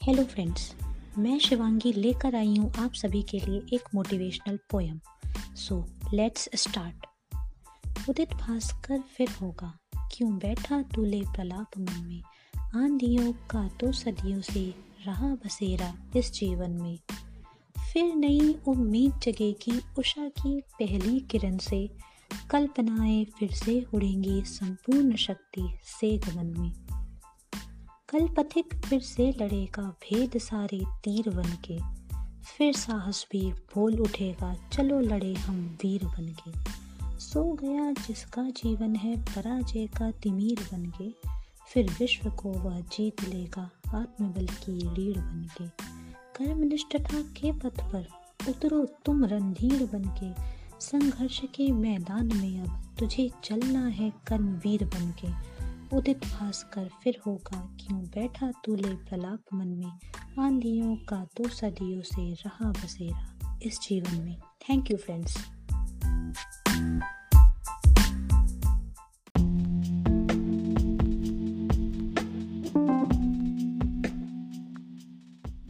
Hello friends मैं शिवांगी लेकर आई हूँ आप सभी के लिए एक motivational poem so let's start Udit Bhaskar फिर होगा, क्यों बैठा तूले प्रलाप मन में? आंधियों का तो सदियों से रहा बसेरा इस जीवन में। फिर नई उम्मीद जगेगी उषा की पहली किरण से। कल्पनाएँ फिर से उड़ेंगी संपूर्ण शक्ति से गगन में। कल पथिक फिर से लड़ेगा, भेद सारे तीर बन के। फिर साहस भी बोल उठेगा, चलो लड़े हम वीर बन के। सो गया जिसका जीवन है, पराजय का तिमीर बन के। फिर विश्व को वह जीत लेगा, आत्मबल की रीढ़ बन के। कर्मनिष्ठता के पथ पर उतरो तुम रणधीर बन के। संघर्ष के मैदान में अब तुझे चलना है कर्मवीर बन के। उदित भास्कर फिर होगा, क्यों बैठा तूले प्रलाप मन में? आंधियों का तो सदियों से रहा बसेरा इस जीवन में। थैंक यू फ्रेंड्स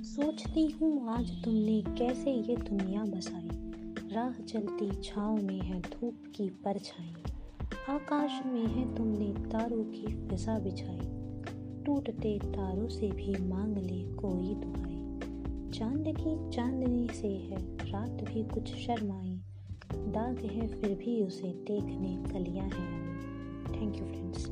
सोचती हूँ आज तुमने कैसे ये दुनिया बसाई। राह चलती छाव में है धूप की परछाई। आकाश में है तुमने तारों की फिजा बिछाई। टूटते तारों से भी मांग ले कोई दुआई चाँद की चांदनी से है रात भी कुछ शर्माई। दाग है फिर भी उसे देखने कलिया है। Thank you friends